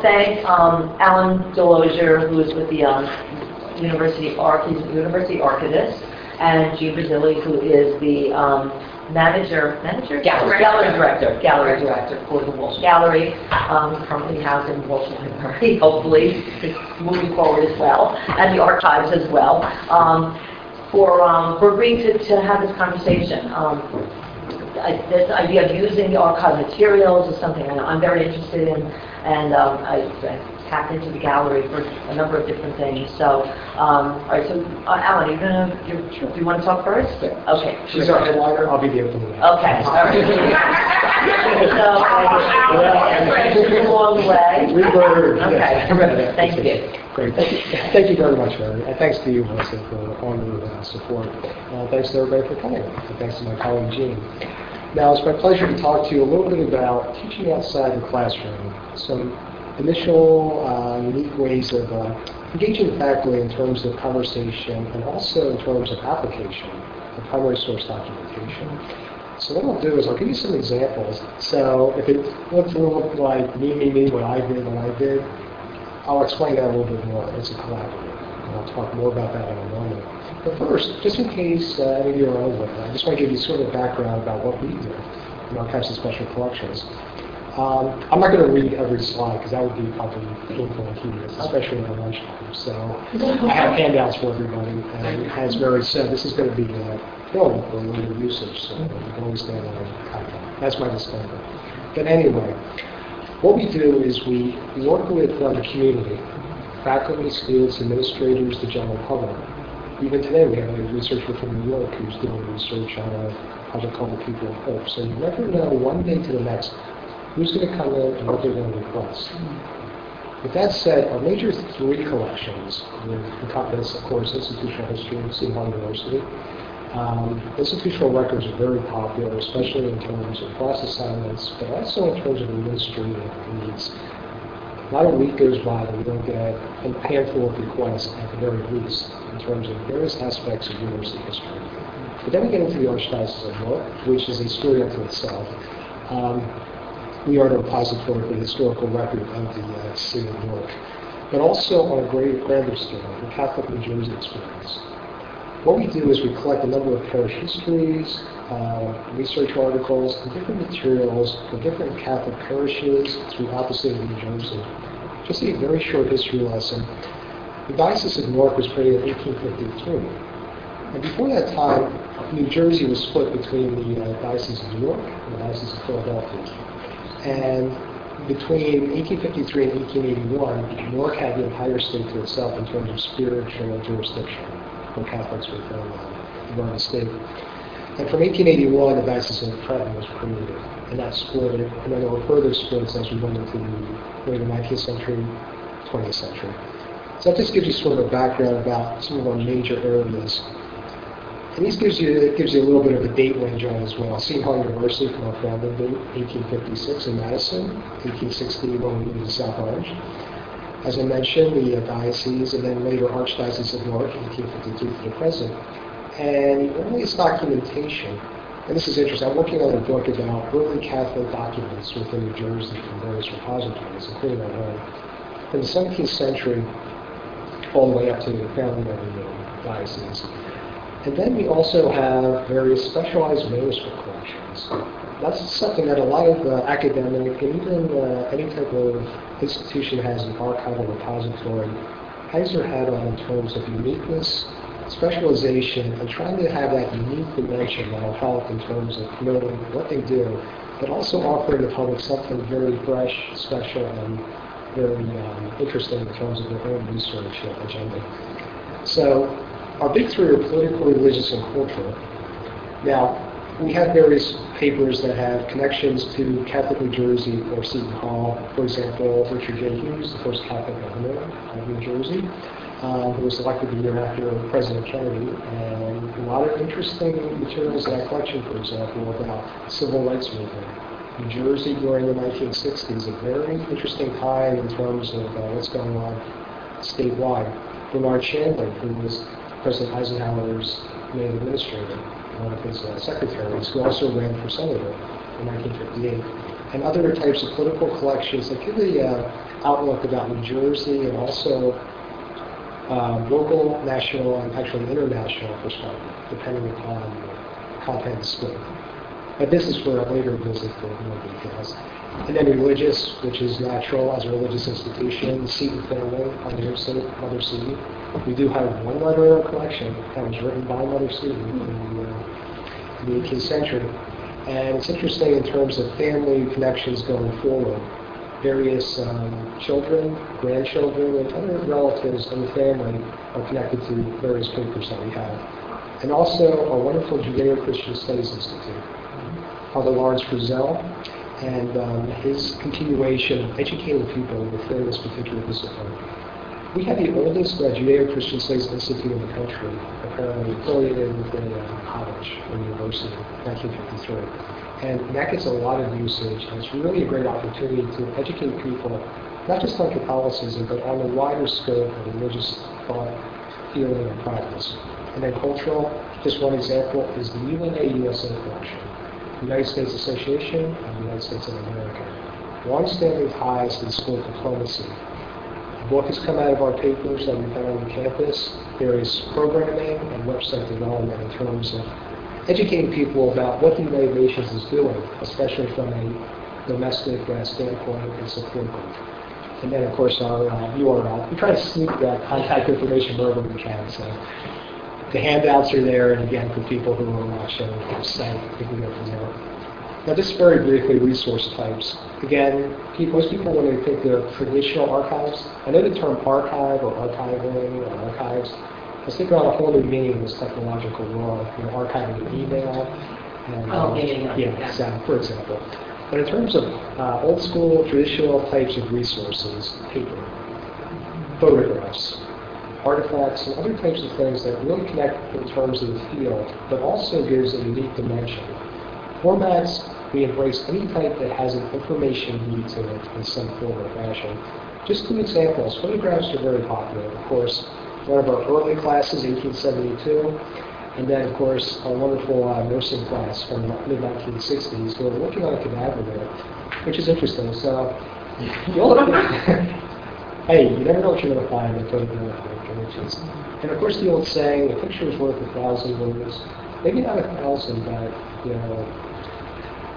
thank um, Alan Delozier, who is with the um, University Arch, he's University Archivist, and Jean Brasile, who is the um, manager, manager? Gallery. Gallery director, gallery director for the Walsh Gallery, um, currently housed in Walsh Library, hopefully moving forward as well, and the archives as well, um, for, um, for agreeing to, to have this conversation. Um, I, this idea of using the archive materials is something I- I'm very interested in, and um, I, I tapped into the gallery for a number of different things. So, um, all right. So, uh, Alan, you're gonna, you're, do you want to talk first? Yeah. Okay. She's our headliner, I'll be the opening. Okay. All right. so, uh, along the way. We were, Okay. yes. Thank you. Great. Thank you Thank you very much, Mary. And thanks to you, Melissa, for all your uh, support. Uh, Thanks to everybody for coming. And thanks to my colleague, Jean. Now, it's my pleasure to talk to you a little bit about teaching outside the classroom. Some initial uh, unique ways of uh, engaging the faculty in terms of conversation and also in terms of application of primary source documentation. So what I'll do is I'll give you some examples. So if it looks a little like me, me, me, what I did, what I did, I'll explain that a little bit more. It's a collaborative. And I'll talk more about that in a moment. But first, just in case uh, any of you are unaware, I just want to give you sort of a background about what we do in Archives and Special Collections. Um, I'm not going to read every slide because that would be probably painful and tedious, especially in at lunchtime. So I have handouts for everybody. And as Mary said, this is going to be uh, film for later usage, so you can always stand on content. That's my disclaimer. But anyway, what we do is we work with uh, the community, faculty, students, administrators, the general public. Even today, we have a researcher from New York who's doing research on a project called The People of Hope. So you never know one day to the next who's going to come in and what they're going to request. With that said, our major three collections encompass, of course, institutional history Seton Hall University. Um, institutional records are very popular, especially in terms of class assignments, but also in terms of administrative needs. Not a week goes by that we don't get a handful of requests at the very least in terms of various aspects of university history. But then we get into the Archdiocese of Newark, which is a story unto itself. Um, we are the repository for the historical record of the uh, city of Newark, but also on a great grander scale, the Catholic New Jersey experience. What we do is we collect a number of parish histories, uh, research articles, and different materials for different Catholic parishes throughout the state of New Jersey. Just a very short history lesson. The Diocese of Newark was created in 1853. And before that time, New Jersey was split between the uh, Diocese of New York and the Diocese of Philadelphia. And between 1853 and 1881, Newark had the entire state to itself in terms of spiritual jurisdiction for Catholics within uh, the state. And from 1881, the Diocese of Trenton was created, and that split, and then there were further splits as we went into the later 19th century, 20th century. So that just gives you sort of a background about some of our major areas. And this gives you gives you a little bit of a date range on as well. Seton Hall University from our founding date, 1856 in Madison, 1860 when we moved to South Orange. As I mentioned, the uh, diocese, and then later Archdiocese of Newark, 1853 to the present. And earliest documentation, and this is interesting, I'm working on a book about early Catholic documents within New Jersey from various repositories, including our own. In the 17th century all the way up to the founding of the uh, diocese. And then we also have various specialized manuscript collections. That's something that a lot of uh, academic and even uh, any type of institution has an archival repository hangs their hat on in terms of uniqueness, specialization, and trying to have that unique dimension that'll help in terms of promoting what they do, but also offering the public something very fresh, special, and very um, interesting in terms of their own research agenda. So our big three are political, religious, and cultural. Now, we have various papers that have connections to Catholic New Jersey or Seton Hall. For example, Richard J. Hughes, the first Catholic governor of New Jersey, um, who was elected the year after President Kennedy. And a lot of interesting materials in that collection, for example, about civil rights movement. New Jersey during the 1960s, a very interesting time in terms of uh, what's going on statewide. Bernard Shanley, who was President Eisenhower's main administrator, one of his uh, secretaries, who also ran for senator in 1958. and other types of political collections that give the uh, outlook about New Jersey and also um, local, national, and actually international perspective, depending upon the content scope. But this is for a later visit for more details. And then religious, which is natural as a religious institution, Seton family, on side, Mother Seton. We do have one letter in our collection that was written by Mother Seton in the, uh, in the 18th century. And it's interesting in terms of family connections going forward. Various um, children, grandchildren, and other relatives in the family are connected to various papers that we have. And also a wonderful Judeo-Christian Studies Institute. Father Lawrence Frizzell, and um, his continuation of educating people within this particular discipline. We have the oldest uh, Judeo-Christian Studies Institute in the country, apparently affiliated with a uh, college or university, 1953. And that gets a lot of usage, and it's really a great opportunity to educate people, not just on Catholicism, but on the wider scope of religious thought, feeling, and practice. And then cultural, just one example, is the UNA USA collection. United States Association the United States of America. Long-standing ties to the School of Diplomacy. A book has come out of our papers that we've had on the campus. There is programming and website development in terms of educating people about what the United Nations is doing, especially from a domestic uh, standpoint and support group. And then, of course, our uh, URL. We try to sneak that contact information wherever we can. So the handouts are there, and again, for people who are watching the site, we can go from there. Now, just very briefly, resource types. Again, most people, when they think of traditional archives, I know the term archive or archiving or archives, I was thinking about a whole new meaning in this technological world, you know, archiving an email. And, oh, yeah, yeah, yeah. So, for example. But in terms of uh, old school, traditional types of resources, paper, photographs, artifacts, and other types of things that really connect in terms of the field, but also gives a unique dimension. Formats, we embrace any type that has an information need to it in some form or fashion. Just two examples. Photographs are very popular. Of course, one of our early classes, 1872, and then, of course, a wonderful uh, nursing class from the mid-1960s who are working on a cadaver there, which is interesting. So, hey, you never know what you're going to find in photograph images. And of course, the old saying, "A picture is worth a thousand words." Maybe not a thousand, but you know,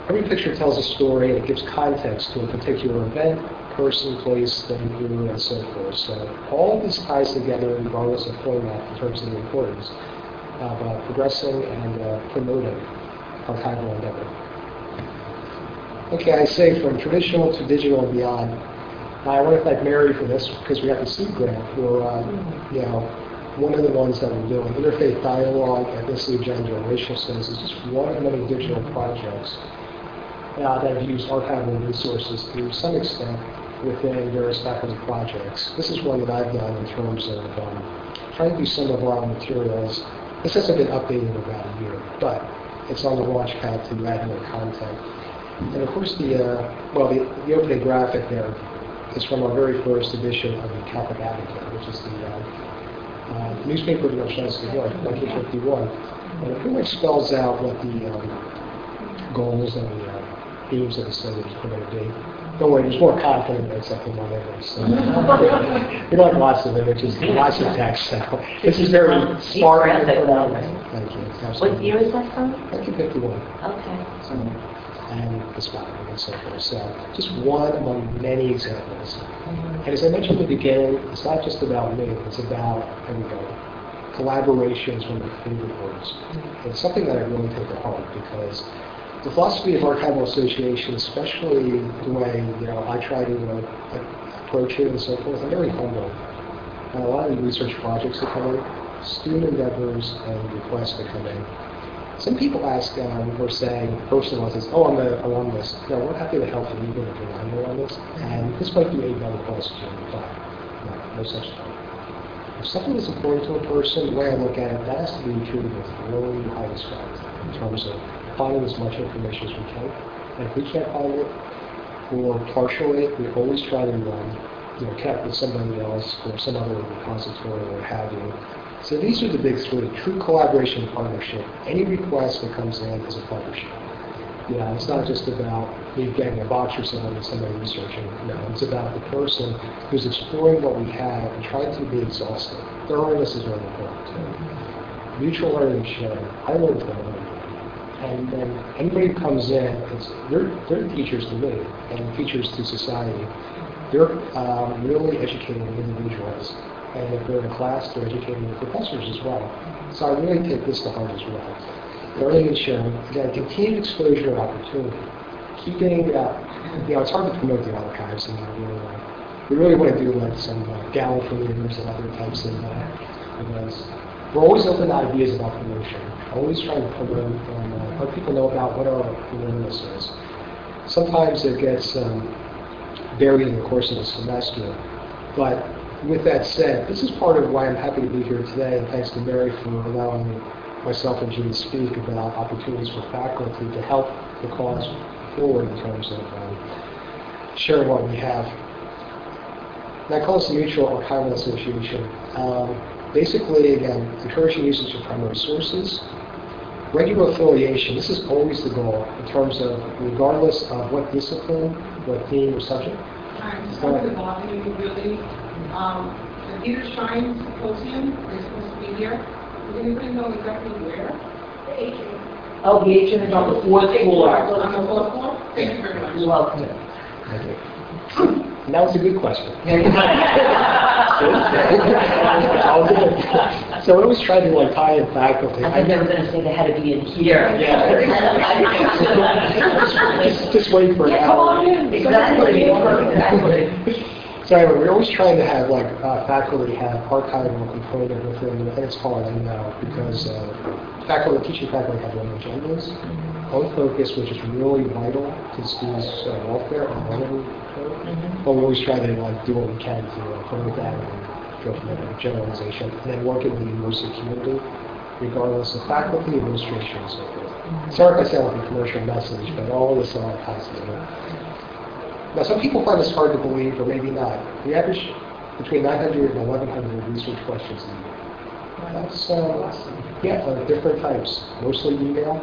every picture tells a story and it gives context to a particular event, person, place, thing, and so forth. So all this ties together, regardless of format, in terms of the importance of uh, progressing and uh, promoting archival endeavor. Okay, I say from traditional to digital and beyond. Now, I want to thank Mary for this because we have the seed grant for, uh, you know, one of the ones that we're doing. Interfaith Dialogue, Ethnicity, Gender, and Racial Studies is just one of many digital projects uh, that have used archival resources to some extent within various faculty projects. This is one that I've done in terms of um, trying to do some of our materials. This hasn't been updated in about a year, but it's on the launch pad to add more content. And of course, the uh, well, the, the opening graphic there is from our very first edition of the Catholic Advocate, which is the uh, uh, newspaper of the Newark, 1951. And it pretty much spells out what the um, goals and the uh, themes of the study are going to be. Don't worry, there's more content except in one image. So. we have lots of images, lots of text. So this is very smart. Thank you. Absolutely. What year is that from? 1951. Okay. So, and the spotlight and so forth. So just one among many examples. Mm-hmm. And as I mentioned in the beginning, it's not just about me, it's about everybody. Collaboration is one of my favorite words. It's mm-hmm. something that I really take to heart because the philosophy of archival association, especially the way you know I try to uh, approach it and so forth, I'm very humble. And a lot of the research projects that come in, student endeavors and requests that come in, some people ask um, or say, all, says, oh, I'm an alumnus. No, we're happy to help you even if you're not an alumnus. And this might be a double question, but no, no such thing. If something is important to a person, the way I look at it, that has to be treated with really high respect in terms of finding as much information as we can. And if we can't find it, or partial it, we always try to um, you know, connect with somebody else or some other repository or have you so these are the big three, true collaboration and partnership. Any request that comes in is a partnership. Yeah, it's not just about me getting a box or something and somebody researching. No, it's about the person who's exploring what we have and trying to be exhaustive. Thoroughness is really important too. Mutual learning and sharing. I learn from. And then anybody who comes in, it's, they're, they're teachers to me and teachers to society. They're um, really educating individuals. And if they're in a class, they're educating the professors as well. So I really take this to heart as well. Learning and sharing. Again, continued exposure and opportunity. Keeping, uh, you know, it's hard to promote the archives and you know, uh, we really want to do like some uh, gala and other types of uh, events. We're always open to ideas about promotion. Always trying to promote uh, people know about what our awareness is. Sometimes it gets um, buried in the course of the semester, but with that said, this is part of why I'm happy to be here today, and thanks to Mary for allowing me, myself and to speak about opportunities for faculty to help the cause forward in terms of um, sharing what we have. Nicholas Mutual Archival Association. Um, basically, again, encouraging usage of primary sources, regular affiliation. This is always the goal in terms of, regardless of what discipline, what theme or subject. Hi, just wanted to bother you really. Um, the Peter Shine Symposium is supposed to be here. Does anybody know exactly where? Oh, the agent is on the fourth floor. On the fourth floor? Thank you very much. You're welcome. That was a good question. I. So I always try to like tie in faculty. thought they were gonna say they had to be in here. Just, just wait for an Yeah, come hour. on in. Exactly, exactly. So anyway, we're always trying to have like uh, faculty have archival component within, and it's hard, I know, because uh, faculty, teaching faculty have their own agendas, own focus, which is really vital to students' uh, welfare and learning. But we always try to like do what we can to uh, promote that go from there, generalization, and then work in the immersive community, regardless of faculty, administration, and so forth. Mm-hmm. Sorry if I sound like a commercial message, but all of this all ties together. Now, some people find this hard to believe, or maybe not. The average between 900 and 1,100 research questions a year. That's, uh, yeah, of different types, mostly email,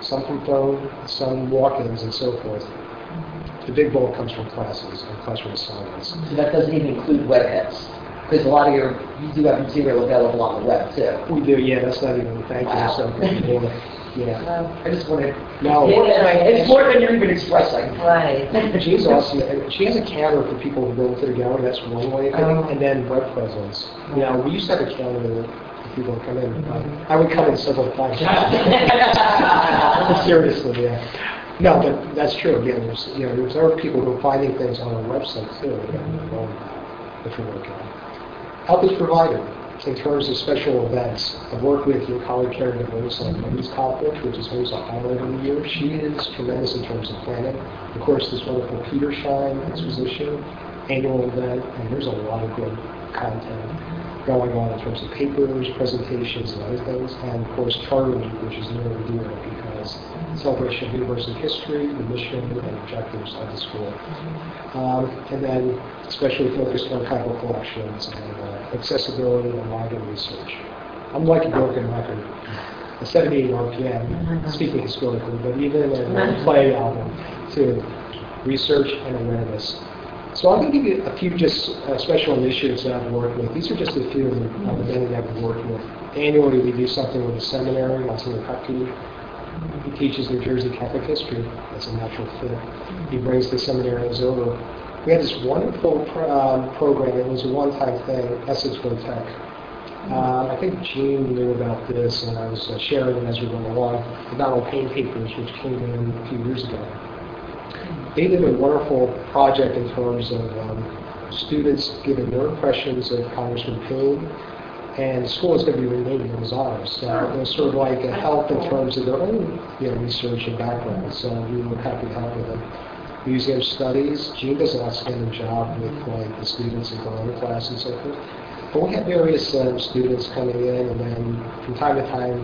some from phone, some walk-ins, and so forth. Mm-hmm. The big bulk comes from classes and classroom assignments. So that doesn't even include web hits, because a lot of your, you do have material available on the web too. We do, yeah, that's not even, thank you, Wow. so, yeah. I just wanted. No. It's more than you're even expressing. Right. She's awesome. And She has a counter for people who go to the gallery. That's one way of Oh. And then web presence. You know, we used to have a counter for people to come in. I would come in several times. Seriously, yeah. No, but that's true. Again, there's, you know, there's other people who are finding things on our website too. Again, um, if you're working on it. Help is provided in terms of special events. I've worked with your colleague Karen DeVos on Women's Conference, which is always a highlight of the year. She is tremendous in terms of planning. Of course, this wonderful Petersheim exposition, annual event, and there's a lot of good content going on in terms of papers, presentations, and other things. And of course, Charlie, which is near and dear celebration of university history, the mission, and objectives of the school. Um, and then especially focused on archival collections and uh, accessibility and library research. I'm like a broken record. A 78 RPM, speaking historically, but even in one play album, to research and awareness. So I'm going to give you a few just uh, special initiatives that I've worked with. These are just a few of the, the many that we've worked with. Annually, we do something with a seminary, Monsignor Kupke. He teaches New Jersey Catholic history. That's a natural fit. He brings the seminarians over. We had this wonderful um, program. It was a one-time thing, Essex Tech. Um, I think Gene knew about this, and I was uh, sharing it as we went along. The Donald Payne papers, which came in a few years ago. They did a wonderful project in terms of um, students giving their impressions of Congressman Payne, and the school is going to be renamed in his honor. So was sort of like a help in terms of their own you know, research and background. So we were happy to help with them. Museum studies, Gene does an outstanding job with like the students in Corona class and so forth. But we had various um, students coming in, and then from time to time,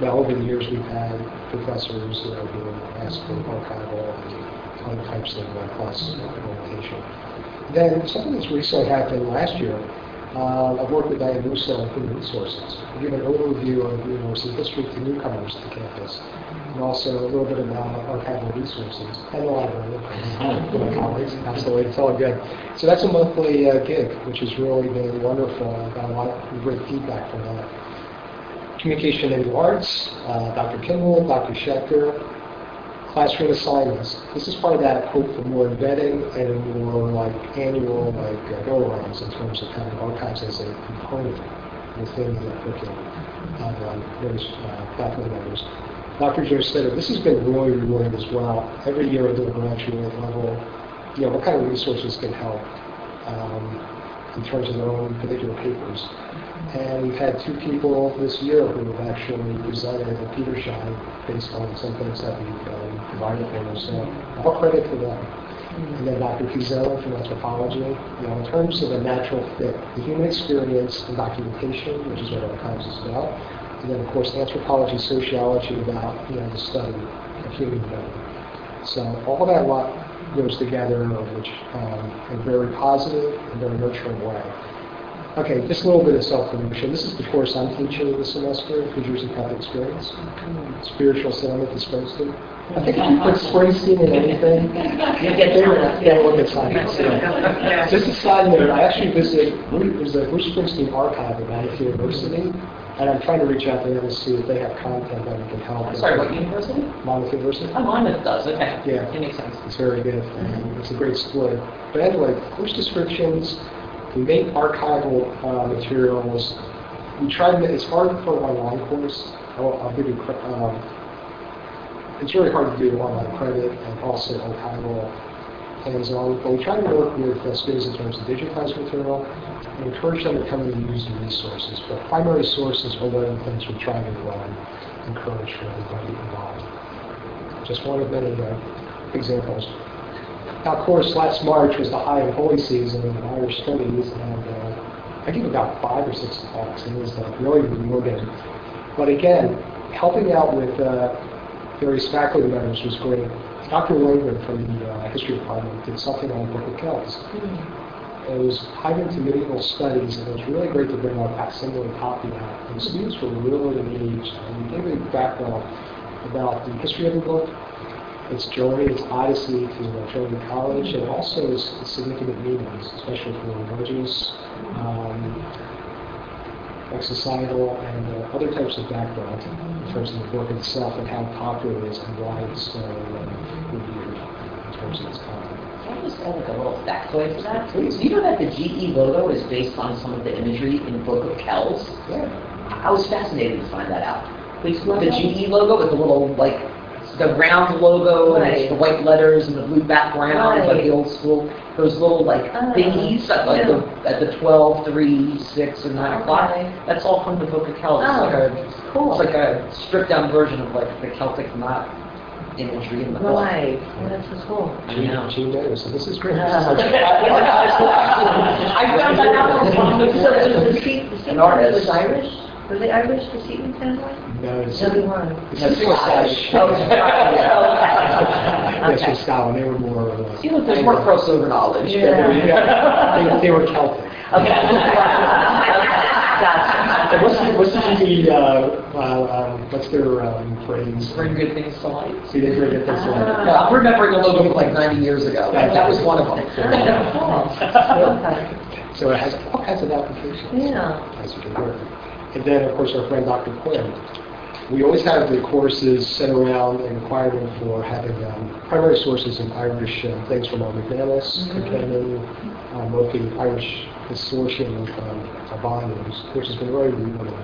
well, over the years, we've had professors you know, being asked for archival and other types of uh, classes of implementation. Then something that's recently happened last year, Uh, I've worked with on human resources. I give an overview of university history to newcomers to campus, and also a little bit about archival resources and the library for my colleagues. Absolutely, it's all good. So that's a monthly uh, gig, which has really been wonderful. I've got a lot of great feedback from that. Communication and arts, uh, Dr. Kimball, Dr. Schechter, classroom assignments. This is part of that hope for more embedding and more like annual like uh, go-arounds in terms of having archives as a component within the curriculum of um, various uh, faculty members. Dr. Joe Sitter, this has been really rewarding as well. Every year at the graduate level, you know, what kind of resources can help um, in terms of their own particular papers. And we've had two people this year who have actually presented at Petersheim based on some things that we've um, provided for them. So all credit to them. And then Dr. Pizzello from anthropology. You know, in terms of a natural fit, the human experience and documentation, which is what archives is about. And then, of course, anthropology, sociology about, you know, the study of human being. So all that lot goes together, um, in a very positive and very nurturing way. Okay, just a little bit of self-promotion. This is the course I'm teaching this semester, New Jersey Catholic Experience, Spiritual Climate Disposed I think if you put Springsteen in anything, You get there and will it. get a look at science. Yeah. Just a side note, I actually visited, there's a Bruce Springsteen archive at Monmouth University, and I'm trying to reach out to them to see if they have content that we can help. I'm sorry, what university? Monmouth University. Oh, Monmouth does, okay. Yeah. It makes sense. It's very good. and It's a great split. But anyway, course descriptions, we make archival uh, materials. We try to, it's hard for an online course. I'll, I'll give you, um, it's really hard to do online credit and also archival hands-on. But we try to work with uh, students in terms of digitized material and encourage them to come in and use the resources. But primary sources are one of the things we try to um, encourage for everybody involved. Just one of many uh, examples. Now, of course, last March was the high and holy season in Irish studies, and uh, I gave about five or six talks, and it was like really rewarding. But again, helping out with uh, various faculty members was great. Dr. Langren from the uh, history department did something on the Book of Kells. It was tied into medieval studies, and it was really great to bring our facsimile copy out. And the students were really engaged, and we gave a background about the history of the book, its journey, its odyssey to Trinity College, and also its significant meanings, especially for religious, um, like societal, and uh, other types of background in terms of the book itself and how popular it is and why it's so uh, revered in terms of its content. Can I just add like a little factoid to that? Please. Do you know that the GE logo is based on some of the imagery in the Book of Kells? Yeah. I was fascinated to find that out. Please, the GE logo with the little, like, the round logo, and it's the white letters and the blue background, like the old school, those little, like, Ah, thingies at like the, at the 12, 3, 6, and 9 o'clock. Okay. That's all from the Book of Kells. It's Oh, like a, cool. it's like a stripped down version of like the Celtic knot imagery in the book. Right, well, that's so cool. I know. Gene knows, so this is great. This is like- I found that out from one of So the the the seat, the seat An artist. was Irish? Were they Irish, the Seton family? No, it's- No, they weren't. It's just Scottish. Oh, Scottish, Yes, okay. from Scotland, they were more. uh, See, look, there's more crossover knowledge. Yeah. Yeah, They, they were Celtic. Okay. Gotcha. And what's the, what's the, GE, uh, uh, um, what's their, um, phrase? Bring good things to light. See, they bring it this way. Ah. Yeah, I'm remembering a logo from like 90 years ago. That was one of them. Okay. So it has all kinds of applications. Yeah. As you can hear. And then, of course, our friend Dr. Quinn. We always have the courses set around a requirement for having um, primary sources in Irish uh, things from Old McManus, Buchanan, um, both the Irish consortium of um, which has been very rewarding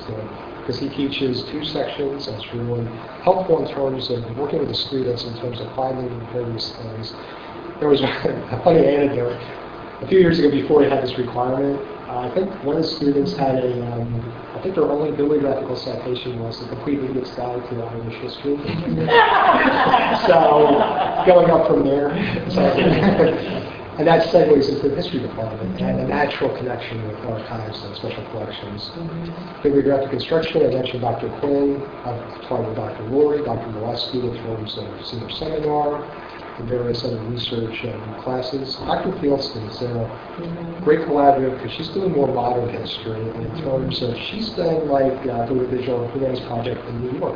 because he teaches two sections, that's really helpful in terms of working with the students in terms of finding various things. There was a funny anecdote. A few years ago, before he had this requirement, uh, I think one of the students had a, um, think their only bibliographical citation was the Complete Idiot's Guide to Irish History. so, going up from there, so, and that segues into the history department and a natural connection with archives and special collections. Mm-hmm. Bibliographic instruction, I mentioned Dr. Quinn, I've talked with Dr. Lori, Dr. Molesky in terms of senior seminar. And various other research um, classes. Dr. Fieldston is a great collaborator because she's doing more modern history in terms of, she's done like uh, doing a digital Humanities project in New York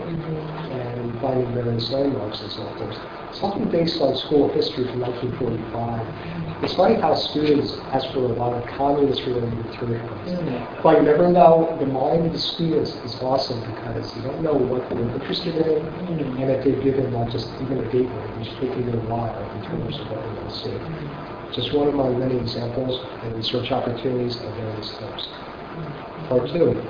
and finding various landmarks and so forth. It's often based on school of history from 1945. It's funny how students ask for a lot of communist-related material. Mm-hmm. But you never know, the mind of the students is awesome because you don't know what they're interested in, mm-hmm. and if they're given not just even a date range, they can go wild in terms of what they want to see. Mm-hmm. Just one of my many examples and research opportunities of various types. Part two,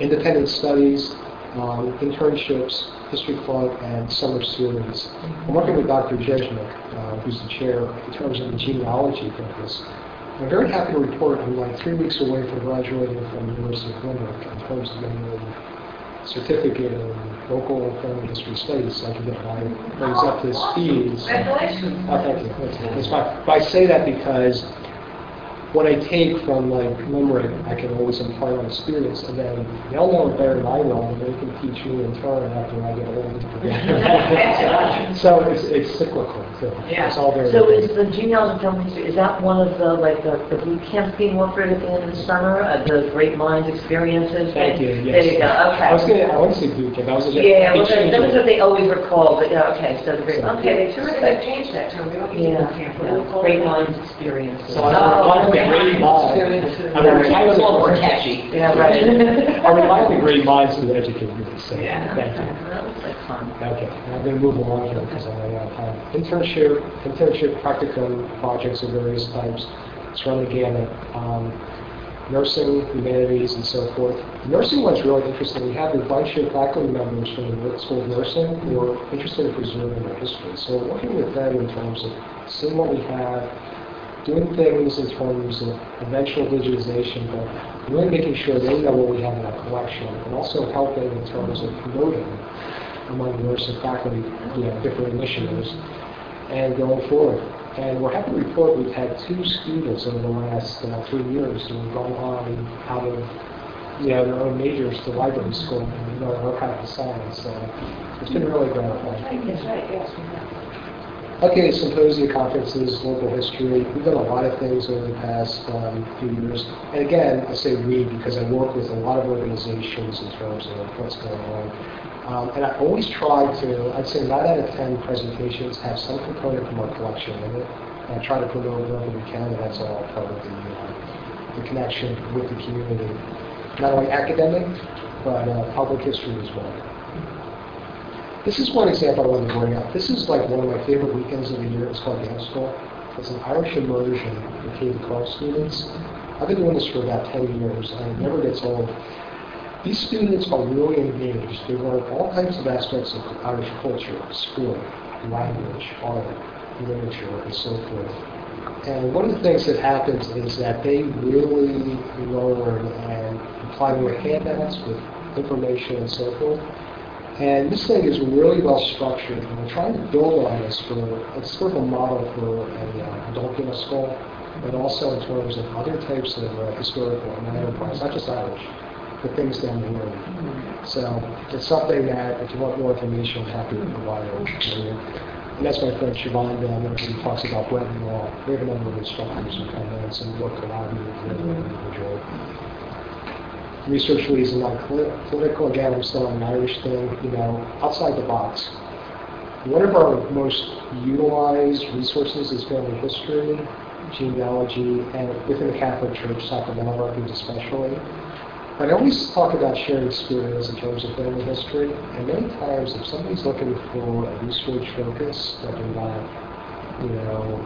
independent studies, um, internships, history club, and summer series. I'm working with Dr. Jeznik, uh, who's the chair in terms of the genealogy focus. I'm very happy to report I'm like three weeks away from graduating from the University of Limerick in terms of getting a certificate in local and family history studies, so I can get my grades up to speed. So-. Oh, thank you. That's, that's fine. But I say that because what I take from like Limerick, I can always impart on students, and then they'll know it better than I know, and they can teach me in turn after I get old. so it's, it's cyclical too. Yeah. It's all very. So is the genealogy and family history, is that one of the, like, the the boot camps being offered at the end of the summer, uh, the Great Minds experiences? Thank you. Yes. There you go, okay. I was gonna. I want to say boot camp. I was. Yeah, well, they that- was what they always were called, but, yeah, okay, so the Great, okay, They terrific. changed that term, we don't need Yeah, to camp. Yeah, gonna call it- Great Minds experiences. So I remind the great minds. I remind It's a little more catchy. Yeah, right. I remind the great minds to educate me. So Yeah. thank you. That looks like fun. Okay, I'm going to move along here because out of time. Internship, internship practicum projects of various types, it's run the gamut. Um, nursing, humanities, and so forth. The nursing one's really interesting. We have a bunch of faculty members from the School of Nursing who are interested in preserving their history. So working with them in terms of seeing what we have, doing things in terms of eventual digitization, but really making sure they know what we have in our collection, and also helping in terms of promoting among the nursing faculty, you know, different initiatives, and going forward. And we're happy to report we've had two students over the last uh, three years who have gone on out of, you know, their own majors to library school, and, you know, archival science. So it's been really gratifying. Okay, symposia, conferences, local history. We've done a lot of things over the past um, few years. And again, I say we because I work with a lot of organizations in terms of what's going on. Um, and I always try to, I'd say 9 out of 10 presentations have some component from our collection in it. And I try to promote wherever we can, and that's all part of the, uh, the connection with the community. Not only academic, but uh, public history as well. This is one example I wanted to bring up. This is like one of my favorite weekends of the year. It's called Dance School. It's an Irish immersion for K to 12 students. I've been doing this for about 10 years, and it never gets old. These students are really engaged. They learn all types of aspects of Irish culture, sport, language, art, literature, and so forth. And one of the things that happens is that they really learn and apply their handouts with information and so forth. And this thing is really well structured, and we're trying to build on this for, it's sort of a model for an uh, adult school, but also in terms of other types of uh, historical and enterprise, not just Irish, but things down the road. So it's something that, if you want more information, I'm happy to provide it. And that's my friend Siobhan down there, who talks about Brehon law. We have a number of instructors who come in, some work collaborative with the individual research reason not political. Again, I'm still on an Irish thing, you know, outside the box. One of our most utilized resources is family history, genealogy, and within the Catholic Church, sacramental records especially. But I always talk about shared experience in terms of family history, and many times if somebody's looking for a research focus that they're not, you know,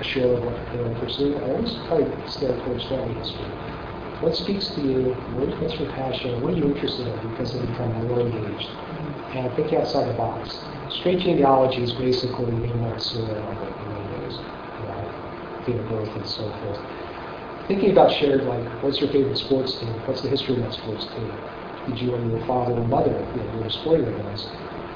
a share of what they're pursuing, I always try to stand towards family history. What speaks to you? What, what's your passion? What are you interested in? Because they become more engaged. And think outside the box. Straight genealogy is basically name like soil, like your name is, you know, date birth and so forth. Thinking about shared, like, what's your favorite sports team? What's the history of that sports team? Did you and your father or mother, you know, were sporting events?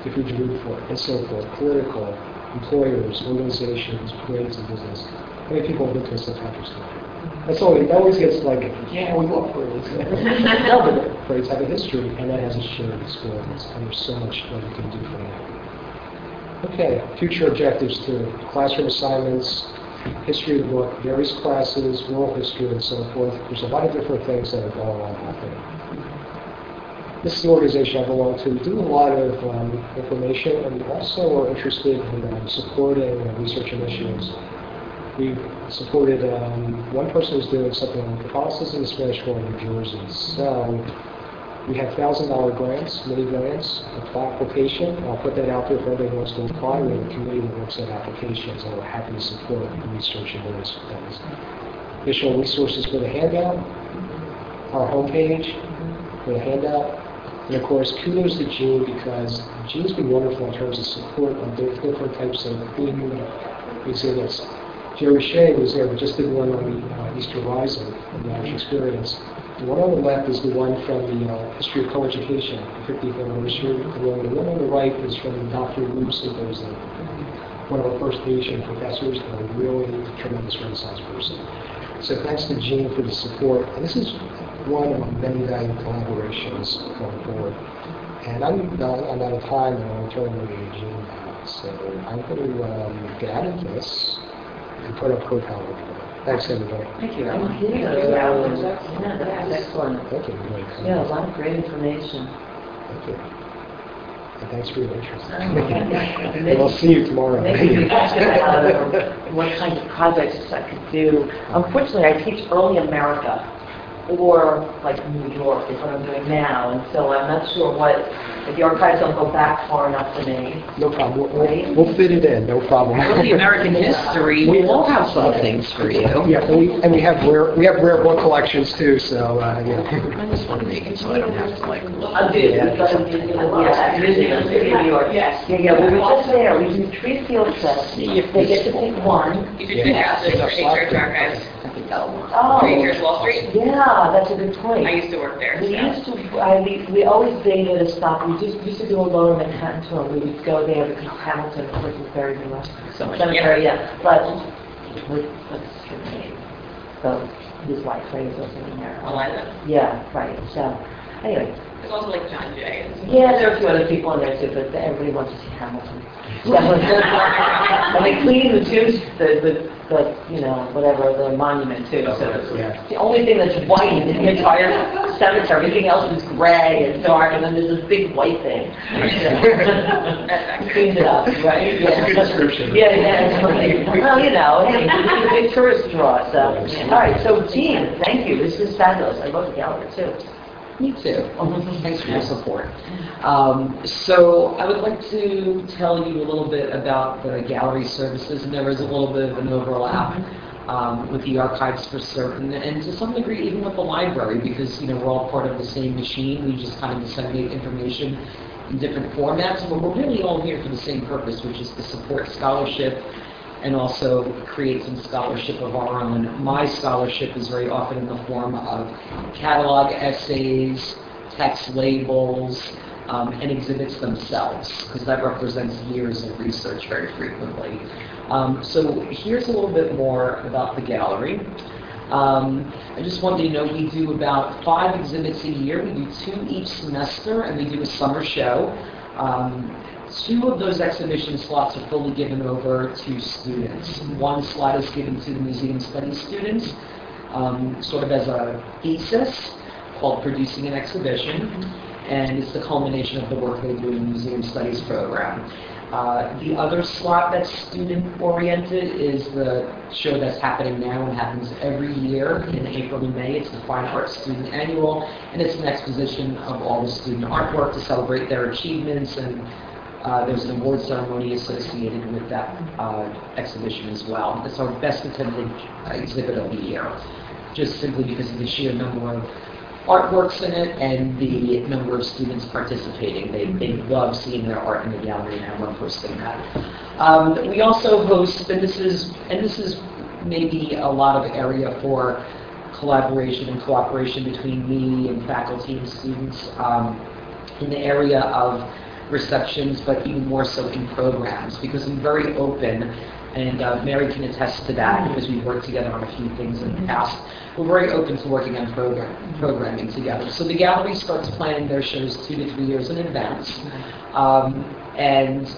If you're root for, and so forth. Political, employers, organizations, parades and business. How many people have been to. Patrick's That's all, it always gets like, yeah, we love parades. no, but parades have a history, and that has a shared experience, and there's so much that you can do from that. Okay, future objectives to classroom assignments, history of the book, various classes, world history, and so forth. There's a lot of different things that are going on happening. This is the organization I belong to. We do a lot of um, information, and we also are interested in um, supporting uh, research initiatives. We supported, um, one person was doing something on Catholicism Spanish in New Jersey. So we have thousand dollar grants, mini grants, apply application. I'll put that out there for anybody who wants to apply. We have a committee that looks at applications and we're happy to support research in various things. Additional resources for the handout, our homepage for the handout. And of course, kudos to Gene because Gene's been wonderful in terms of support on di- different types of theme exhibits. Jerry Shea was there, we just did one on the uh, Easter Rising, the Irish experience. The one on the left is the one from the uh, History of Co-Education, the 50th anniversary. And then the one on the right is from Dr. Rube Siegels, one of our first Asian professors, and a really tremendous Renaissance person. So thanks to Gene for the support. And this is one of many valued collaborations going forward. And I'm I'm out of time, and I'm turning over to Gene now. So I'm going to um, get out of this and put up code power. Thanks, everybody. Thank you, Oh, Ellen. yeah, Yeah, yeah, that was excellent. Thank you. everybody. Yeah, a lot of great information. Thank you. And thanks for your interest. And we'll see you tomorrow. Maybe we talked about um, what kind of projects I could do. Unfortunately, I teach early America, or like New York is what I'm doing now, and so I'm not sure what, if the archives don't go back far enough for me. No problem. We'll- We'll, we'll fit it in, no problem. Early American history, we will have some things for you. Yeah, and we, and we have rare, we have rare book collections too, so, uh, yeah. I just want to make it so I don't have to like look. I do, because I'm using, yeah, museum, city of New York. Yes. Yeah, yeah, we were just there, we do three field trips. If they get to pick one. You did fantastic for Church Archives. Oh, Rangers Wall Street. yeah, that's a good point. I used to work there. We so. used to, I, we, we always dated a stop, we just used to do a lower Manhattan tour, we would go there because Hamilton, of course, is very near. So much. Cemetery, yeah, but, with, what's her name? So, his wife, Ray is also in there. Eliza. Yeah, right, so, anyway, There's also like John Jay. yeah, there are a few other people in there too, but everybody wants to see Hamilton. So, And they clean the tombs, the, the, the, you know, whatever, the monument too, so Yeah. the only thing that's white in the entire cemetery, everything else is gray and dark, and then there's this big white thing. Cleans it up, right? That's a good Yeah. description. Yeah, yeah, well, you know, hey, it's a big tourist draw, so. All right, so Jean, thank you, this is fabulous, I love the gallery too. Me too. Thanks for your support. Um, so I would like to tell you a little bit about the gallery services, and there is a little bit of an overlap um, with the archives for certain, and to some degree even with the library, because you know we're all part of the same machine. We just kind of disseminate information in different formats, but we're really all here for the same purpose, which is to support scholarship and also create some scholarship of our own. My scholarship is very often in the form of catalog essays, text labels, um, and exhibits themselves, because that represents years of research very frequently. Um, so here's a little bit more about the gallery. Um, I just wanted you to know we do about five exhibits a year. We do two each semester, and we do a summer show. Um, Two of those exhibition slots are fully given over to students. One slot is given to the museum studies students, um, sort of as a thesis called Producing an Exhibition, and it's the culmination of the work they do in the museum studies program. Uh, the other slot that's student-oriented is the show that's happening now and happens every year in April and May. It's the Fine Arts Student Annual, and it's an exposition of all the student artwork to celebrate their achievements and uh, there's an award ceremony associated with that uh, exhibition as well. It's our best attended uh, exhibit of the year, just simply because of the sheer number of artworks in it and the number of students participating. They, they love seeing their art in the gallery and everyone posting that. Um, we also host, and this is, and this is maybe a lot of area for collaboration and cooperation between me and faculty and students um, in the area of receptions, but even more so in programs, because I'm very open, and uh, Mary can attest to that, because we've worked together on a few things in the past. We're very open to working on program, programming together. So the gallery starts planning their shows two to three years in advance, um, and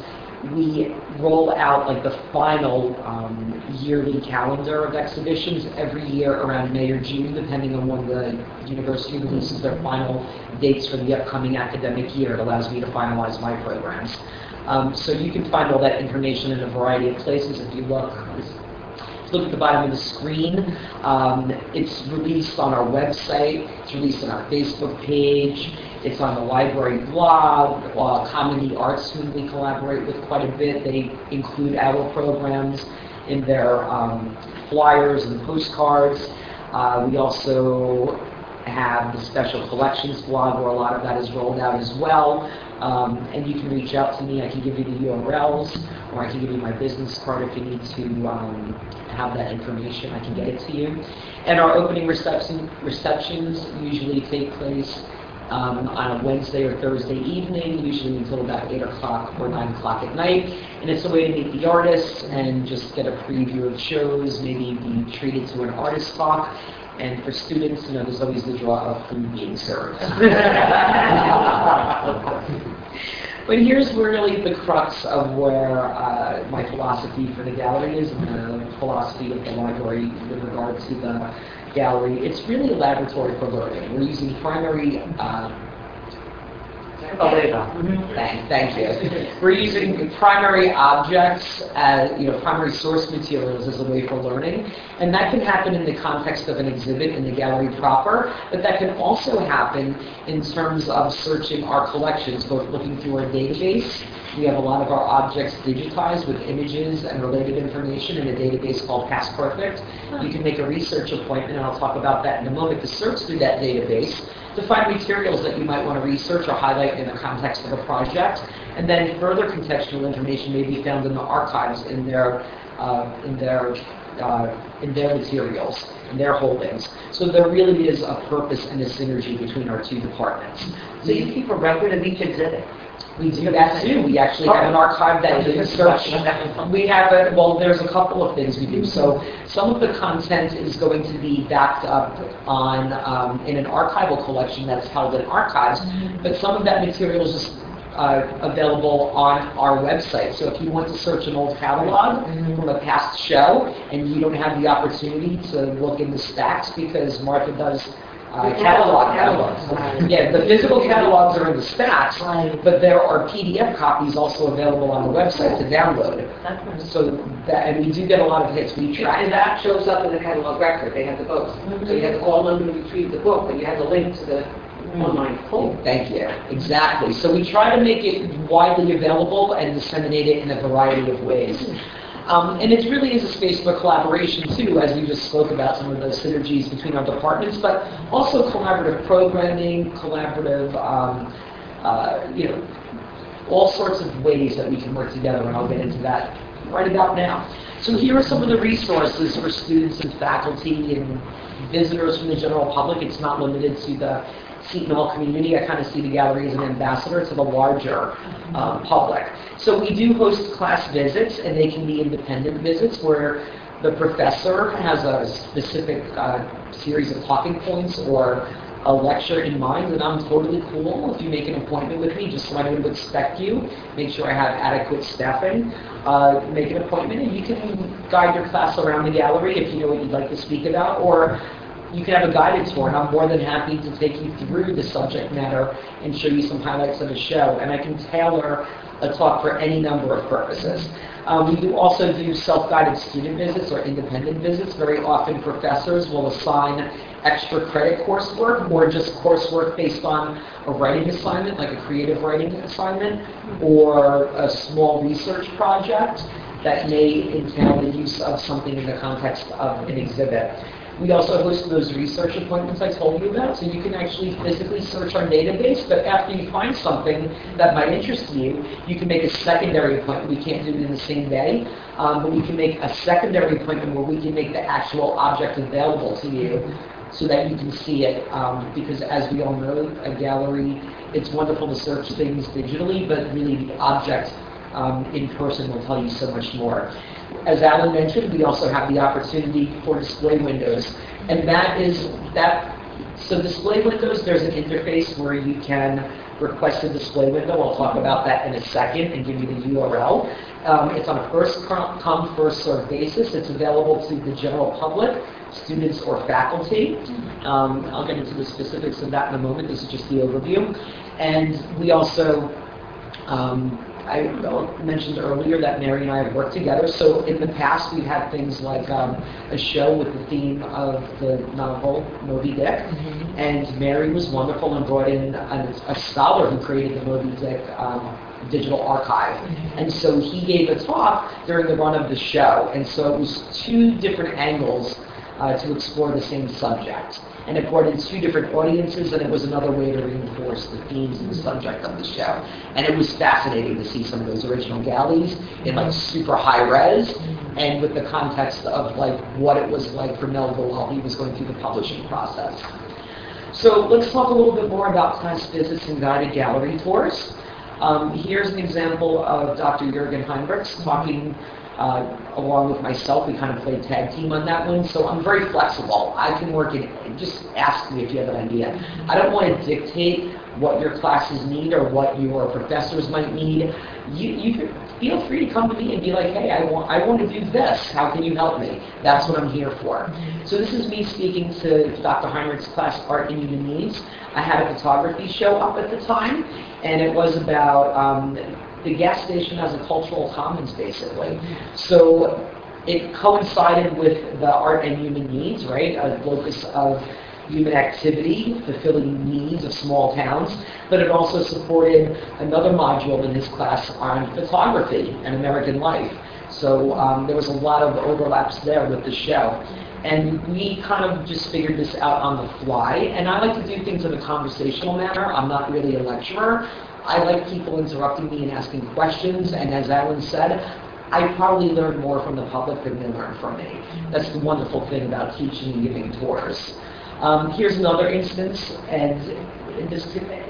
we roll out like the final um, yearly calendar of exhibitions every year around May or June, depending on when the university releases their final dates for the upcoming academic year. It allows me to finalize my programs. Um, so you can find all that information in a variety of places if you look. Look at the bottom of the screen. Um, it's released on our website. It's released on our Facebook page. It's on the library blog. Uh, Comedy Arts, whom we collaborate with quite a bit, they include our programs in their um, flyers and postcards. Uh, we also have the special collections blog where a lot of that is rolled out as well. Um, and you can reach out to me. I can give you the URLs, or I can give you my business card if you need to um, have that information. I can get it to you. And our opening reception, receptions usually take place um, on a Wednesday or Thursday evening, usually until about 8 o'clock or 9 o'clock at night. And it's a way to meet the artists and just get a preview of shows, maybe be treated to an artist talk. And for students, you know, there's always the draw of food being served. but here's really the crux of where uh, my philosophy for the gallery is and the philosophy of the library with regard to the gallery. It's really a laboratory for learning. We're using primary uh, Thank, thank you. We're using primary objects as, you know, primary source materials as a way for learning. And that can happen in the context of an exhibit in the gallery proper, but that can also happen in terms of searching our collections, both looking through our database. We have a lot of our objects digitized with images and related information in a database called Past Perfect. You can make a research appointment, and I'll talk about that in a moment, to search through that database to find materials that you might want to research or highlight in the context of a project. And then further contextual information may be found in the archives in their, uh, in their, uh, in their materials, in their holdings. So there really is a purpose and a synergy between our two departments. So you keep a record of each exhibit? We do that too. We actually have an archive that can search. We have a, well, there's a couple of things we do. So some of the content is going to be backed up on, um, in an archival collection that's held in archives, but some of that material is just uh, available on our website. So if you want to search an old catalog from a past show and you don't have the opportunity to look in the stacks because Martha does uh, catalog catalogs. Yeah, the physical catalogs are in the stacks, but there are PDF copies also available on the website to download. So that, and we do get a lot of hits. We track And that shows up in the catalog record, they have the books. So you have to call them to retrieve the book, but you have the link to the online. Oh, Thank you. Exactly. So we try to make it widely available and disseminate it in a variety of ways. Um, and it really is a space for collaboration too, as we just spoke about some of those synergies between our departments, but also collaborative programming, collaborative, um, uh, you know, all sorts of ways that we can work together, and I'll get into that right about now. So here are some of the resources for students and faculty and visitors from the general public. It's not limited to the Seton Hall community. I kind of see the gallery as an ambassador to the larger um, public. So we do host class visits, and they can be independent visits where the professor has a specific uh, series of talking points or a lecture in mind, and I'm totally cool if you make an appointment with me, just so I know to expect you, make sure I have adequate staffing, uh, make an appointment, and you can guide your class around the gallery if you know what you'd like to speak about, or you can have a guided tour, and I'm more than happy to take you through the subject matter and show you some highlights of the show, and I can tailor a talk for any number of purposes. Uh, we do also do self-guided student visits or independent visits. Very often professors will assign extra credit coursework or just coursework based on a writing assignment, like a creative writing assignment, or a small research project that may entail the use of something in the context of an exhibit. We also host those research appointments I told you about, so you can actually physically search our database, but after you find something that might interest you, you can make a secondary appointment. We can't do it in the same day, um, but we can make a secondary appointment where we can make the actual object available to you so that you can see it, um, because as we all know, a gallery, it's wonderful to search things digitally, but really the object um, in person will tell you so much more. As Alan mentioned, we also have the opportunity for display windows, and that is that So display windows, there's an interface where you can request a display window. I'll talk about that in a second and give you the URL. Um, it's on a first come, first served basis. It's available to the general public, students or faculty. Um, I'll get into the specifics of that in a moment. This is just the overview. And we also um, I mentioned earlier that Mary and I have worked together. So in the past, we've had things like um, a show with the theme of the novel Moby Dick, mm-hmm. and Mary was wonderful and brought in a, a scholar who created the Moby Dick um, digital archive. Mm-hmm. And so he gave a talk during the run of the show, and so it was two different angles uh, to explore the same subject and it brought in two different audiences, and it was another way to reinforce the themes and the subject of the show. And it was fascinating to see some of those original galleys in like super high res, and with the context of like what it was like for Melville while he was going through the publishing process. So let's talk a little bit more about class visits and guided gallery tours. Um, here's an example of Dr. Jürgen Heinrichs talking uh, along with myself. We kind of played tag team on that one. So I'm very flexible. I can work in, just ask me if you have an idea. I don't want to dictate what your classes need or what your professors might need. You, you feel free to come to me and be like, hey, I want, I want to do this. How can you help me? That's what I'm here for. So this is me speaking to Dr. Heinrich's class, Art and Human Needs. I had a photography show up at the time, and it was about um, the gas station as a cultural commons, basically. So it coincided with the art and human needs, right? A locus of human activity, fulfilling needs of small towns, but it also supported another module in his class on photography and American life. So um, there was a lot of overlaps there with the show. And we kind of just figured this out on the fly. And I like to do things in a conversational manner. I'm not really a lecturer. I like people interrupting me and asking questions, and as Alan said, I probably learn more from the public than they learn from me. That's the wonderful thing about teaching and giving tours. Um, here's another instance, and this,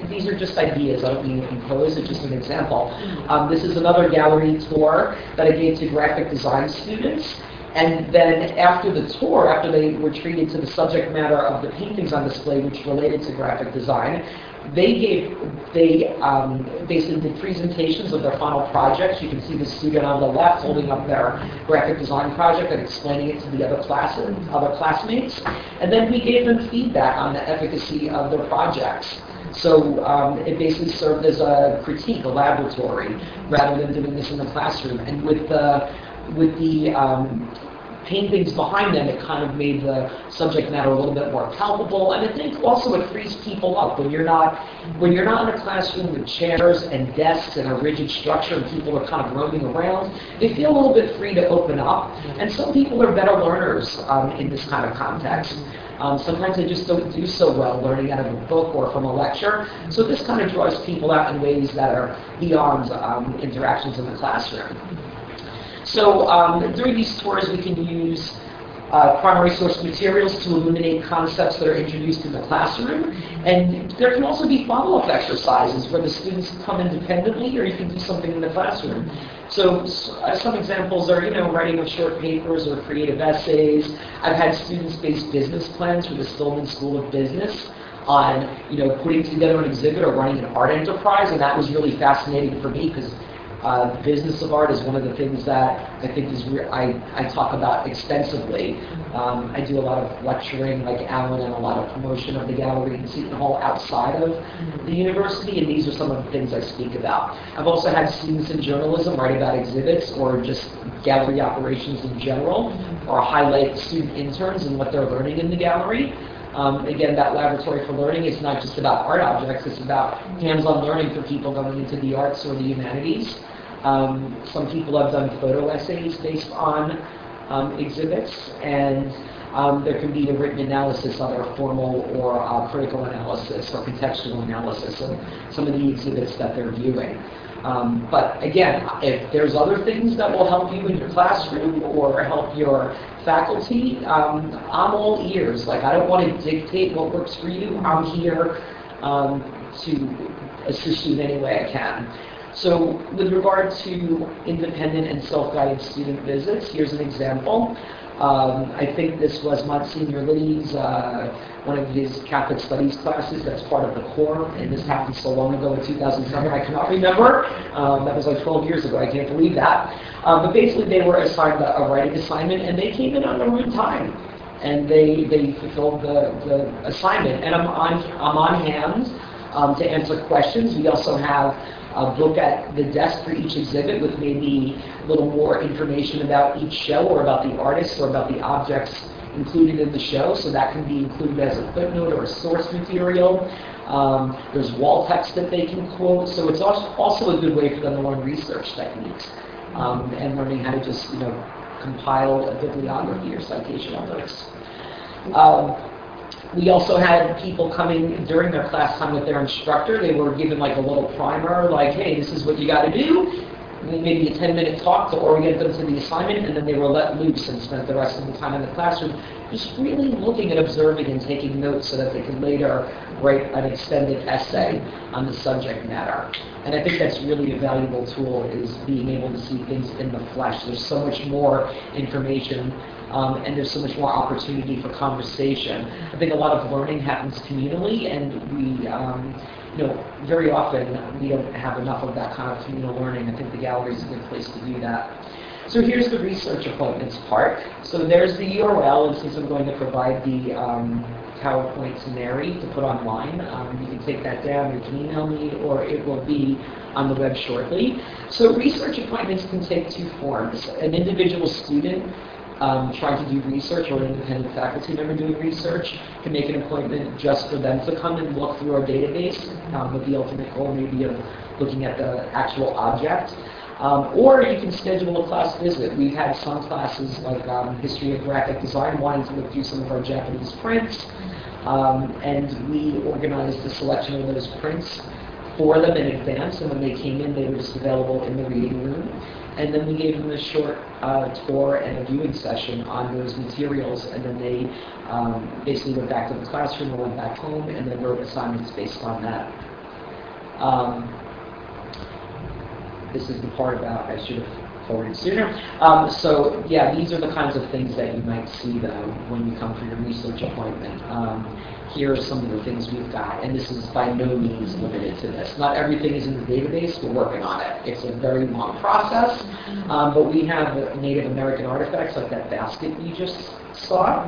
these are just ideas. I don't mean to impose. It's just an example. Um, this is another gallery tour that I gave to graphic design students. And then after the tour, after they were treated to the subject matter of the paintings on display, which related to graphic design, they gave, they um, basically did presentations of their final projects. You can see the student on the left holding up their graphic design project and explaining it to the other classes, other classmates. And then we gave them feedback on the efficacy of their projects. So um, it basically served as a critique, a laboratory, rather than doing this in the classroom. And with the with the um, paintings behind them, it kind of made the subject matter a little bit more palpable. And I think also it frees people up when you're not when you're not in a classroom with chairs and desks and a rigid structure and people are kind of roaming around. They feel a little bit free to open up. And some people are better learners um, in this kind of context. Um, sometimes they just don't do so well learning out of a book or from a lecture. So this kind of draws people out in ways that are beyond um, interactions in the classroom. So um, during these tours, we can use uh, primary source materials to illuminate concepts that are introduced in the classroom. And there can also be follow-up exercises where the students come independently or you can do something in the classroom. So uh, some examples are, you know, writing of short papers or creative essays. I've had students base business plans for the Stillman School of Business on, you know, putting together an exhibit or running an art enterprise, and that was really fascinating for me because uh, business of art is one of the things that I think is re- I, I talk about extensively. Um, I do a lot of lecturing, like Alan, and a lot of promotion of the gallery in Seton Hall outside of the university, and these are some of the things I speak about. I've also had students in journalism write about exhibits or just gallery operations in general, or highlight student interns and what they're learning in the gallery. Um, again, that laboratory for learning is not just about art objects, it's about hands-on learning for people going into the arts or the humanities. Um, some people have done photo essays based on um, exhibits, and um, there can be a written analysis, either formal or uh, critical analysis or contextual analysis of some of the exhibits that they're viewing. Um, but again, if there's other things that will help you in your classroom or help your faculty, um, I'm all ears. Like I don't want to dictate what works for you. I'm here um, to assist you in any way I can. So with regard to independent and self-guided student visits, here's an example. Um, I think this was Monsignor Liddy's, uh, one of his Catholic studies classes that's part of the core, and this happened so long ago in 2007, I cannot remember. Um, that was like 12 years ago, I can't believe that. Um, but basically, they were assigned a, a writing assignment, and they came in on their own time. And they, they fulfilled the, the assignment. And I'm on, I'm on hand um, to answer questions. We also have a book at the desk for each exhibit with maybe a little more information about each show or about the artists or about the objects included in the show. So that can be included as a footnote or a source material. Um, there's wall text that they can quote. So it's also, also a good way for them to learn research techniques um, and learning how to just, you know, compile a bibliography or citation on those. Um, we also had people coming during their class time with their instructor. They were given like a little primer, like, hey, this is what you got to do. Maybe a 10-minute talk to orient them to the assignment, and then they were let loose and spent the rest of the time in the classroom just really looking at observing and taking notes so that they could later write an extended essay on the subject matter. And I think that's really a valuable tool is being able to see things in the flesh. There's so much more information um, and there's so much more opportunity for conversation. I think a lot of learning happens communally, and we, um, you know, very often we don't have enough of that kind of communal learning. I think the gallery is a good place to do that. So here's the research appointments part. So there's the URL, and since I'm going to provide the um, PowerPoint to Mary to put online, um, you can take that down, you can email me, or it will be on the web shortly. So research appointments can take two forms. An individual student um, trying to do research or an independent faculty member doing research can make an appointment just for them to come and look through our database um, with the ultimate goal maybe of looking at the actual object. Um, or you can schedule a class visit. We've had some classes like um, History of Graphic Design wanting to look through some of our Japanese prints. Um, and we organized a selection of those prints for them in advance. And when they came in, they were just available in the reading room. And then we gave them a short uh, tour and a viewing session on those materials. And then they um, basically went back to the classroom or went back home and then wrote assignments based on that. Um, this is the part about, I should have forwarded sooner. Um, so yeah, these are the kinds of things that you might see though when you come for your research appointment. Here are some of the things we've got, and this is by no means limited to this. Not everything is in the database, we're working on it. It's a very long process, um, but we have Native American artifacts like that basket you just saw.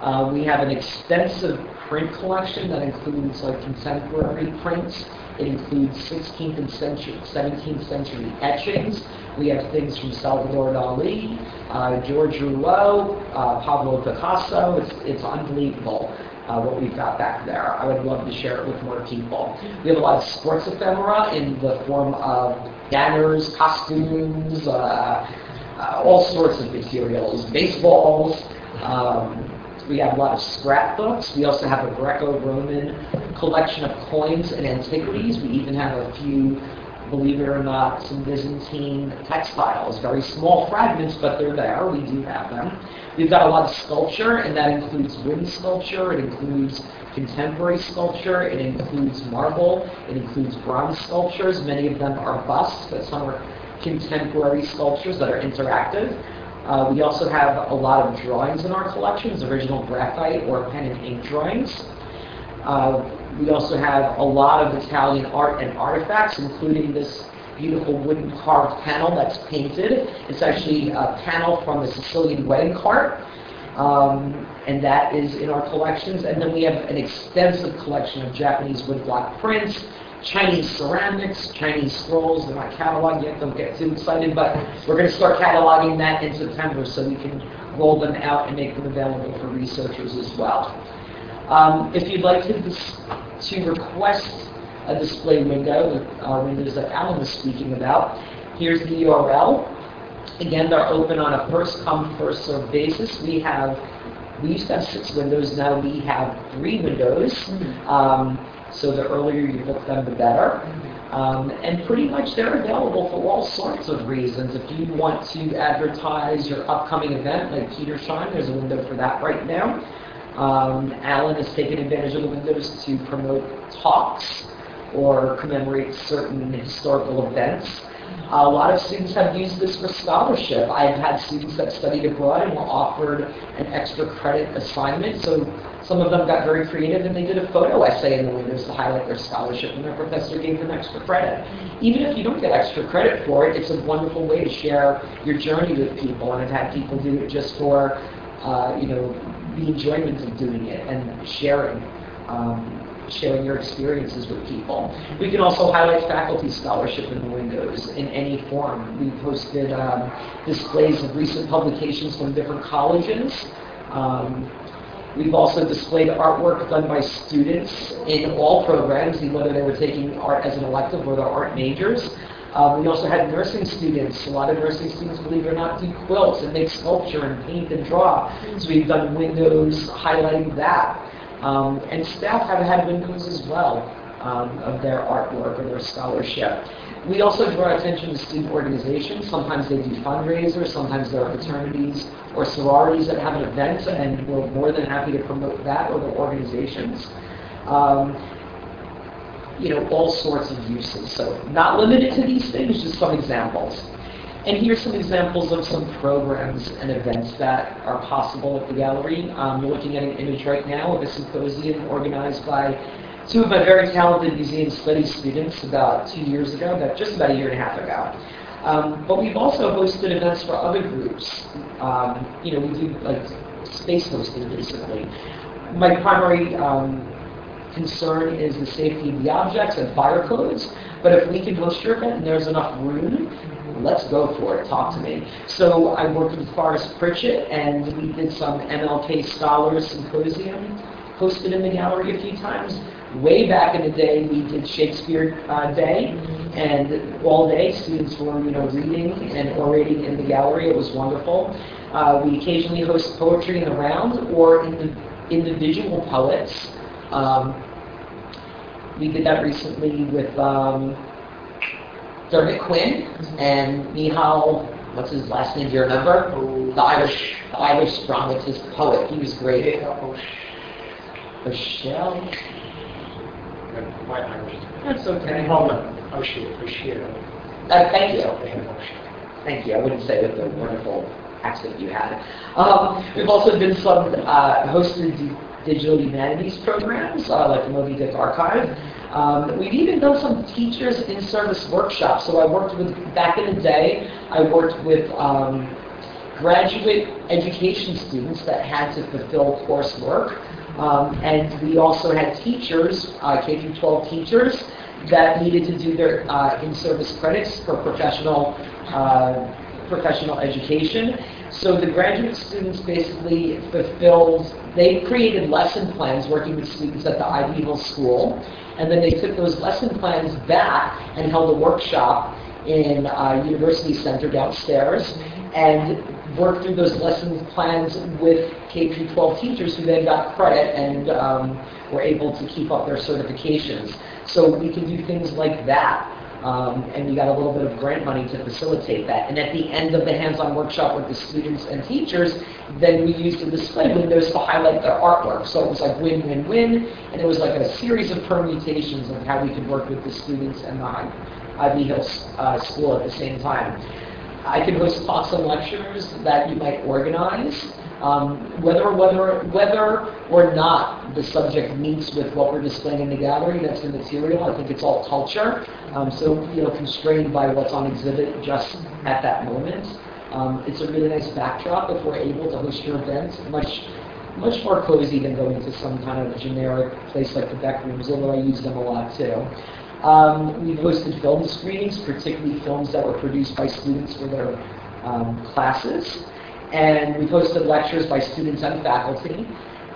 Uh, we have an extensive print collection that includes like contemporary prints. It includes 16th and century, 17th century etchings. We have things from Salvador Dali, uh, George Rouault, uh, Pablo Picasso. It's, it's unbelievable uh, what we've got back there. I would love to share it with more people. We have a lot of sports ephemera in the form of banners, costumes, uh, uh, all sorts of materials, baseballs. Um, we have a lot of scrapbooks. We also have a Greco-Roman collection of coins and antiquities. We even have a few, believe it or not, some Byzantine textiles. Very small fragments, but they're there. We do have them. We've got a lot of sculpture, and that includes wooden sculpture. It includes contemporary sculpture. It includes marble. It includes bronze sculptures. Many of them are busts, but some are contemporary sculptures that are interactive. Uh, we also have a lot of drawings in our collections, original graphite or pen and ink drawings. Uh, we also have a lot of Italian art and artifacts, including this beautiful wooden carved panel that's painted. It's actually a panel from the Sicilian wedding cart. Um, and that is in our collections. And then we have an extensive collection of Japanese woodblock prints, Chinese ceramics, Chinese scrolls in my catalog yet. Don't get too excited, but we're going to start cataloging that in September so we can roll them out and make them available for researchers as well. Um, if you'd like to, to request a display window, the uh, windows that Alan was speaking about, here's the URL. Again, they're open on a first come, first served basis. We have, we used to have six windows, now we have three windows. Um, so the earlier you book them, the better. Um, and pretty much they're available for all sorts of reasons. If you want to advertise your upcoming event, like Petersheim, there's a window for that right now. Um, Alan has taken advantage of the windows to promote talks or commemorate certain historical events. A lot of students have used this for scholarship. I've had students that studied abroad and were offered an extra credit assignment. So some of them got very creative and they did a photo essay in the windows to highlight their scholarship and their professor gave them extra credit. Even if you don't get extra credit for it, it's a wonderful way to share your journey with people. And I've had people do it just for, uh, you know, the enjoyment of doing it and sharing. Um, sharing your experiences with people. We can also highlight faculty scholarship in the windows in any form. We've posted um, displays of recent publications from different colleges. Um, We've also displayed artwork done by students in all programs, whether they were taking art as an elective or their art majors. Um, we also had nursing students. A lot of nursing students, believe it or not, do quilts and make sculpture and paint and draw. So we've done windows highlighting that. Um, and staff have had windows as well um, of their artwork or their scholarship. We also draw attention to student organizations. Sometimes they do fundraisers, sometimes there are fraternities or sororities that have an event, and we're more than happy to promote that or the organizations. Um, you know, all sorts of uses. So not limited to these things, just some examples. And here's some examples of some programs and events that are possible at the gallery. Um, you're looking at an image right now of a symposium organized by two of my very talented museum studies students about two years ago, about just about a year and a half ago. Um, but we've also hosted events for other groups. Um, you know, we do like space hosting basically. My primary um, concern is the safety of the objects and fire codes. But if we can host your event and there's enough room, let's go for it. Talk to me. So I worked with Forrest Pritchett, and we did some MLK Scholars Symposium, hosted in the gallery a few times. Way back in the day, we did Shakespeare uh, Day, and all day students were, you know, reading and orating in the gallery. It was wonderful. Uh, we occasionally host poetry in the round or in the individual poets. Um, we did that recently with um, Dermot Quinn and Nihal, what's his last name, do you remember? The Irish, the Irish dramatist poet. He was great. Michelle? That's okay. Uh, thank you. Thank you. I wouldn't say with the wonderful accent you had. Um, we've also been some uh, hosted digital humanities programs, uh, like the Moby Dick Archive. Um, we've even done some teachers in service workshops. So I worked with, back in the day, I worked with um, graduate education students that had to fulfill coursework. Um, and we also had teachers, uh, K through 12 teachers, that needed to do their uh, in-service credits for professional uh, professional education. So the graduate students basically fulfilled, they created lesson plans working with students at the Ivy Hill School, and then they took those lesson plans back and held a workshop in uh, University Center downstairs and worked through those lesson plans with K-12 teachers who then got credit and um, were able to keep up their certifications. So we can do things like that. Um, and we got a little bit of grant money to facilitate that. And at the end of the hands-on workshop with the students and teachers, then we used the display windows to highlight their artwork. So it was like win, win, win, and it was like a series of permutations of how we could work with the students and the Ivy Hill uh, School at the same time. I can host talks and lectures that you might organize. Um, whether, whether, whether or not the subject meets with what we're displaying in the gallery, that's the material. I think it's all culture. Um, so, you know, constrained by what's on exhibit just at that moment. Um, it's a really nice backdrop if we're able to host your event. Much, much more cozy than going to some kind of generic place like the Beck Rooms, although I use them a lot too. Um, we've hosted film screenings, particularly films that were produced by students for their um, classes. And we've hosted lectures by students and faculty.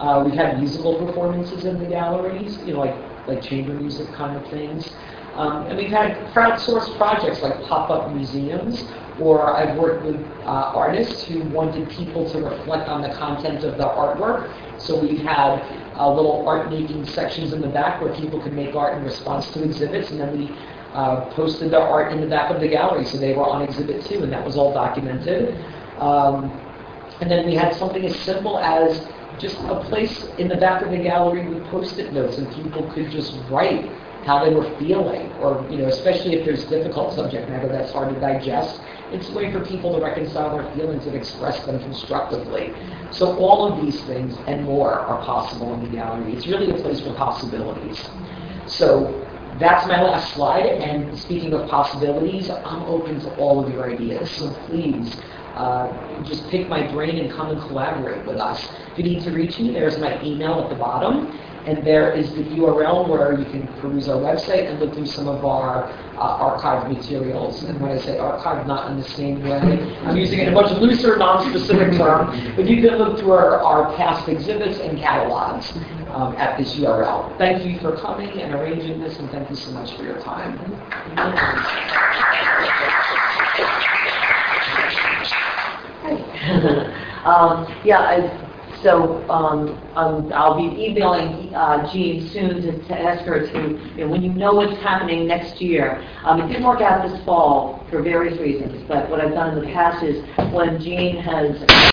Uh, we've had musical performances in the galleries, you know, like, like chamber music kind of things. Um, and we've had crowdsourced projects like pop-up museums, or I've worked with uh, artists who wanted people to reflect on the content of their artwork. So we've had uh, little art making sections in the back where people could make art in response to exhibits, and then we uh, posted their art in the back of the gallery, so they were on exhibit too, and that was all documented. Um, and then we had something as simple as just a place in the back of the gallery with post-it notes and people could just write how they were feeling, or, you know, especially if there's difficult subject matter that's hard to digest, it's a way for people to reconcile their feelings and express them constructively. So all of these things and more are possible in the gallery. It's really a place for possibilities. So that's my last slide, and speaking of possibilities, I'm open to all of your ideas, so please, uh, just pick my brain and come and collaborate with us. If you need to reach me, there's my email at the bottom, and there is the URL where you can peruse our website and look through some of our uh, archived materials. And when I say archived, not in the same way, I'm using it in a much looser, non-specific term, but you can look through our, our past exhibits and catalogs um, at this URL. Thank you for coming and arranging this, and thank you so much for your time. Um, Yeah, I- so um, um, I'll be emailing uh, Jean soon to to ask her to, you know, when you know what's happening next year. Um, It didn't work out this fall for various reasons, but what I've done in the past is when Jean has